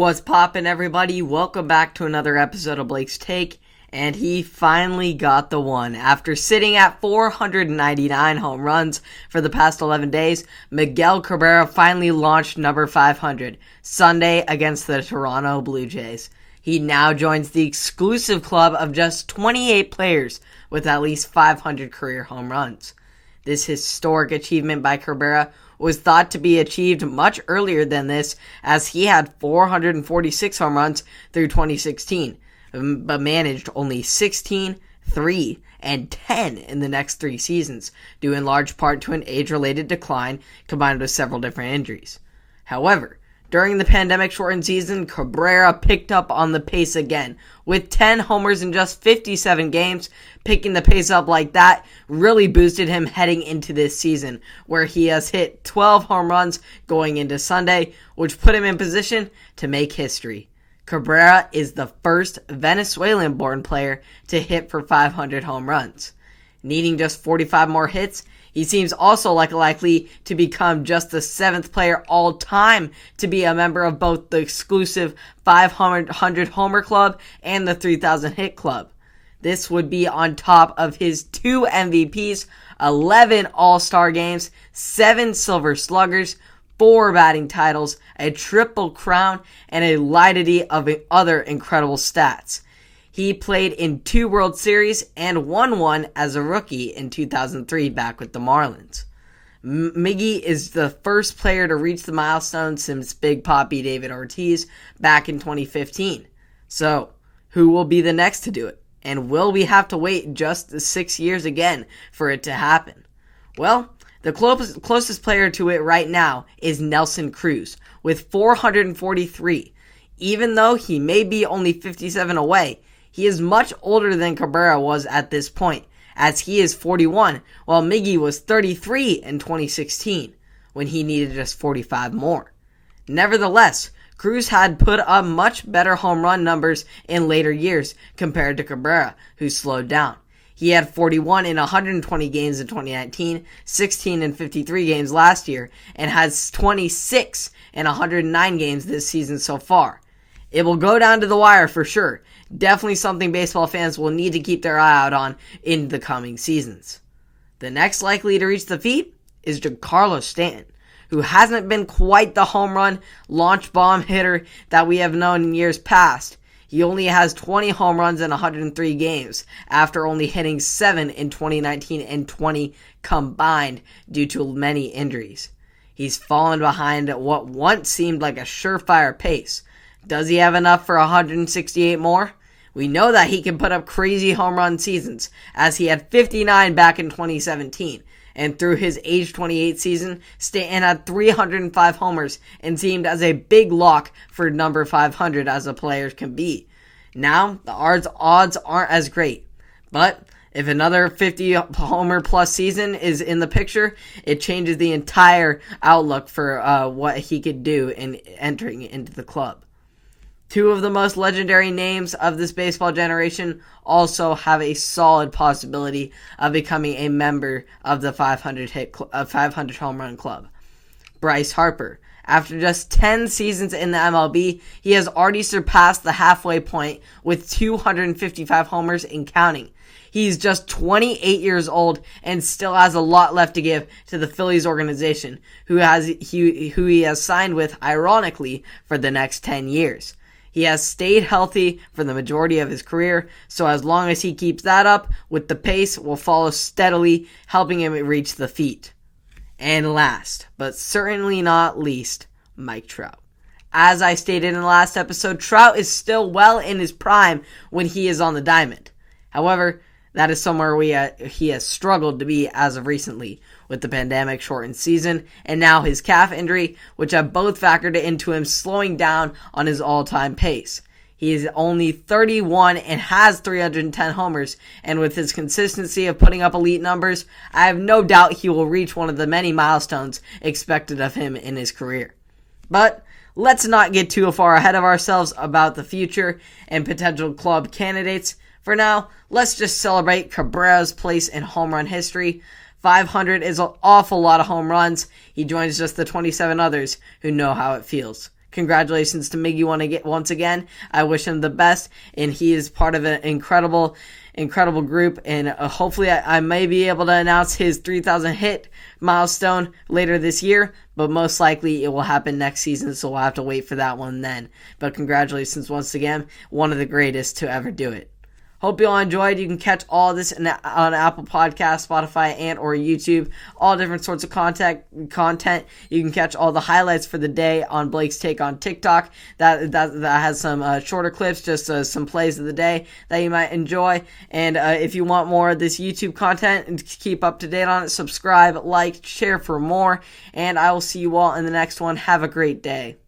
What's poppin', everybody? Welcome back to another episode of Blake's Take. And he finally got the one. After sitting at 499 home runs for the past 11 days, Miguel Cabrera finally launched number 500 Sunday against the Toronto Blue Jays. He now joins the exclusive club of just 28 players with at least 500 career home runs. This historic achievement by Cabrera was thought to be achieved much earlier than this, as he had 446 home runs through 2016, um, but managed only 16, 3, and 10 in the next three seasons, due in large part to an age related decline combined with several different injuries. However, during the pandemic shortened season, Cabrera picked up on the pace again with 10 homers in just 57 games. Picking the pace up like that really boosted him heading into this season, where he has hit 12 home runs going into Sunday, which put him in position to make history. Cabrera is the first Venezuelan born player to hit for 500 home runs. Needing just 45 more hits, he seems also like likely to become just the seventh player all time to be a member of both the exclusive 500 homer club and the 3000 hit club. This would be on top of his two MVPs, 11 All-Star games, 7 Silver Sluggers, 4 batting titles, a triple crown, and a litany of other incredible stats. He played in two World Series and won one as a rookie in 2003 back with the Marlins. M- Miggy is the first player to reach the milestone since Big Papi David Ortiz back in 2015. So, who will be the next to do it? And will we have to wait just six years again for it to happen? Well, the closest, closest player to it right now is Nelson Cruz with 443. Even though he may be only 57 away, he is much older than Cabrera was at this point, as he is 41, while Miggy was 33 in 2016, when he needed just 45 more. Nevertheless, Cruz had put up much better home run numbers in later years compared to Cabrera, who slowed down. He had 41 in 120 games in 2019, 16 in 53 games last year, and has 26 in 109 games this season so far. It will go down to the wire for sure. Definitely something baseball fans will need to keep their eye out on in the coming seasons. The next likely to reach the feat is Giancarlo Stanton, who hasn't been quite the home run launch bomb hitter that we have known in years past. He only has 20 home runs in 103 games after only hitting 7 in 2019 and 20 combined due to many injuries. He's fallen behind at what once seemed like a surefire pace. Does he have enough for 168 more? We know that he can put up crazy home run seasons, as he had 59 back in 2017. And through his age 28 season, Stanton had 305 homers and seemed as a big lock for number 500 as a player can be. Now, the odds, aren't as great. But if another 50 homer plus season is in the picture, it changes the entire outlook for uh, what he could do in entering into the club. Two of the most legendary names of this baseball generation also have a solid possibility of becoming a member of the 500 hit cl- uh, 500 home run club. Bryce Harper. After just 10 seasons in the MLB, he has already surpassed the halfway point with 255 homers and counting. He's just 28 years old and still has a lot left to give to the Phillies organization, who has he, who he has signed with ironically for the next 10 years. He has stayed healthy for the majority of his career, so as long as he keeps that up, with the pace will follow steadily, helping him reach the feat. And last, but certainly not least, Mike Trout. As I stated in the last episode, Trout is still well in his prime when he is on the diamond. However, that is somewhere we uh, he has struggled to be as of recently with the pandemic shortened season and now his calf injury, which have both factored into him slowing down on his all-time pace. He is only 31 and has 310 homers, and with his consistency of putting up elite numbers, I have no doubt he will reach one of the many milestones expected of him in his career. But let's not get too far ahead of ourselves about the future and potential club candidates. For now, let's just celebrate Cabrera's place in home run history. 500 is an awful lot of home runs. He joins just the 27 others who know how it feels. congratulations to Miggy once again. I wish him the best, and he is part of an incredible, incredible group. And uh, hopefully, I, I, may be able to announce his 3,000 hit milestone later this year, but most likely it will happen next season, so we'll have to wait for that one then. But congratulations once again, one of the greatest to ever do it. Hope you all enjoyed. You can catch all this on Apple Podcast, Spotify, and or YouTube. All different sorts of content. Content. You can catch all the highlights for the day on Blake's Take on TikTok. That that, that has some uh, shorter clips, just uh, some plays of the day that you might enjoy. And uh, if you want more of this YouTube content and keep up to date on it, subscribe, like, share for more. And I will see you all in the next one. Have a great day.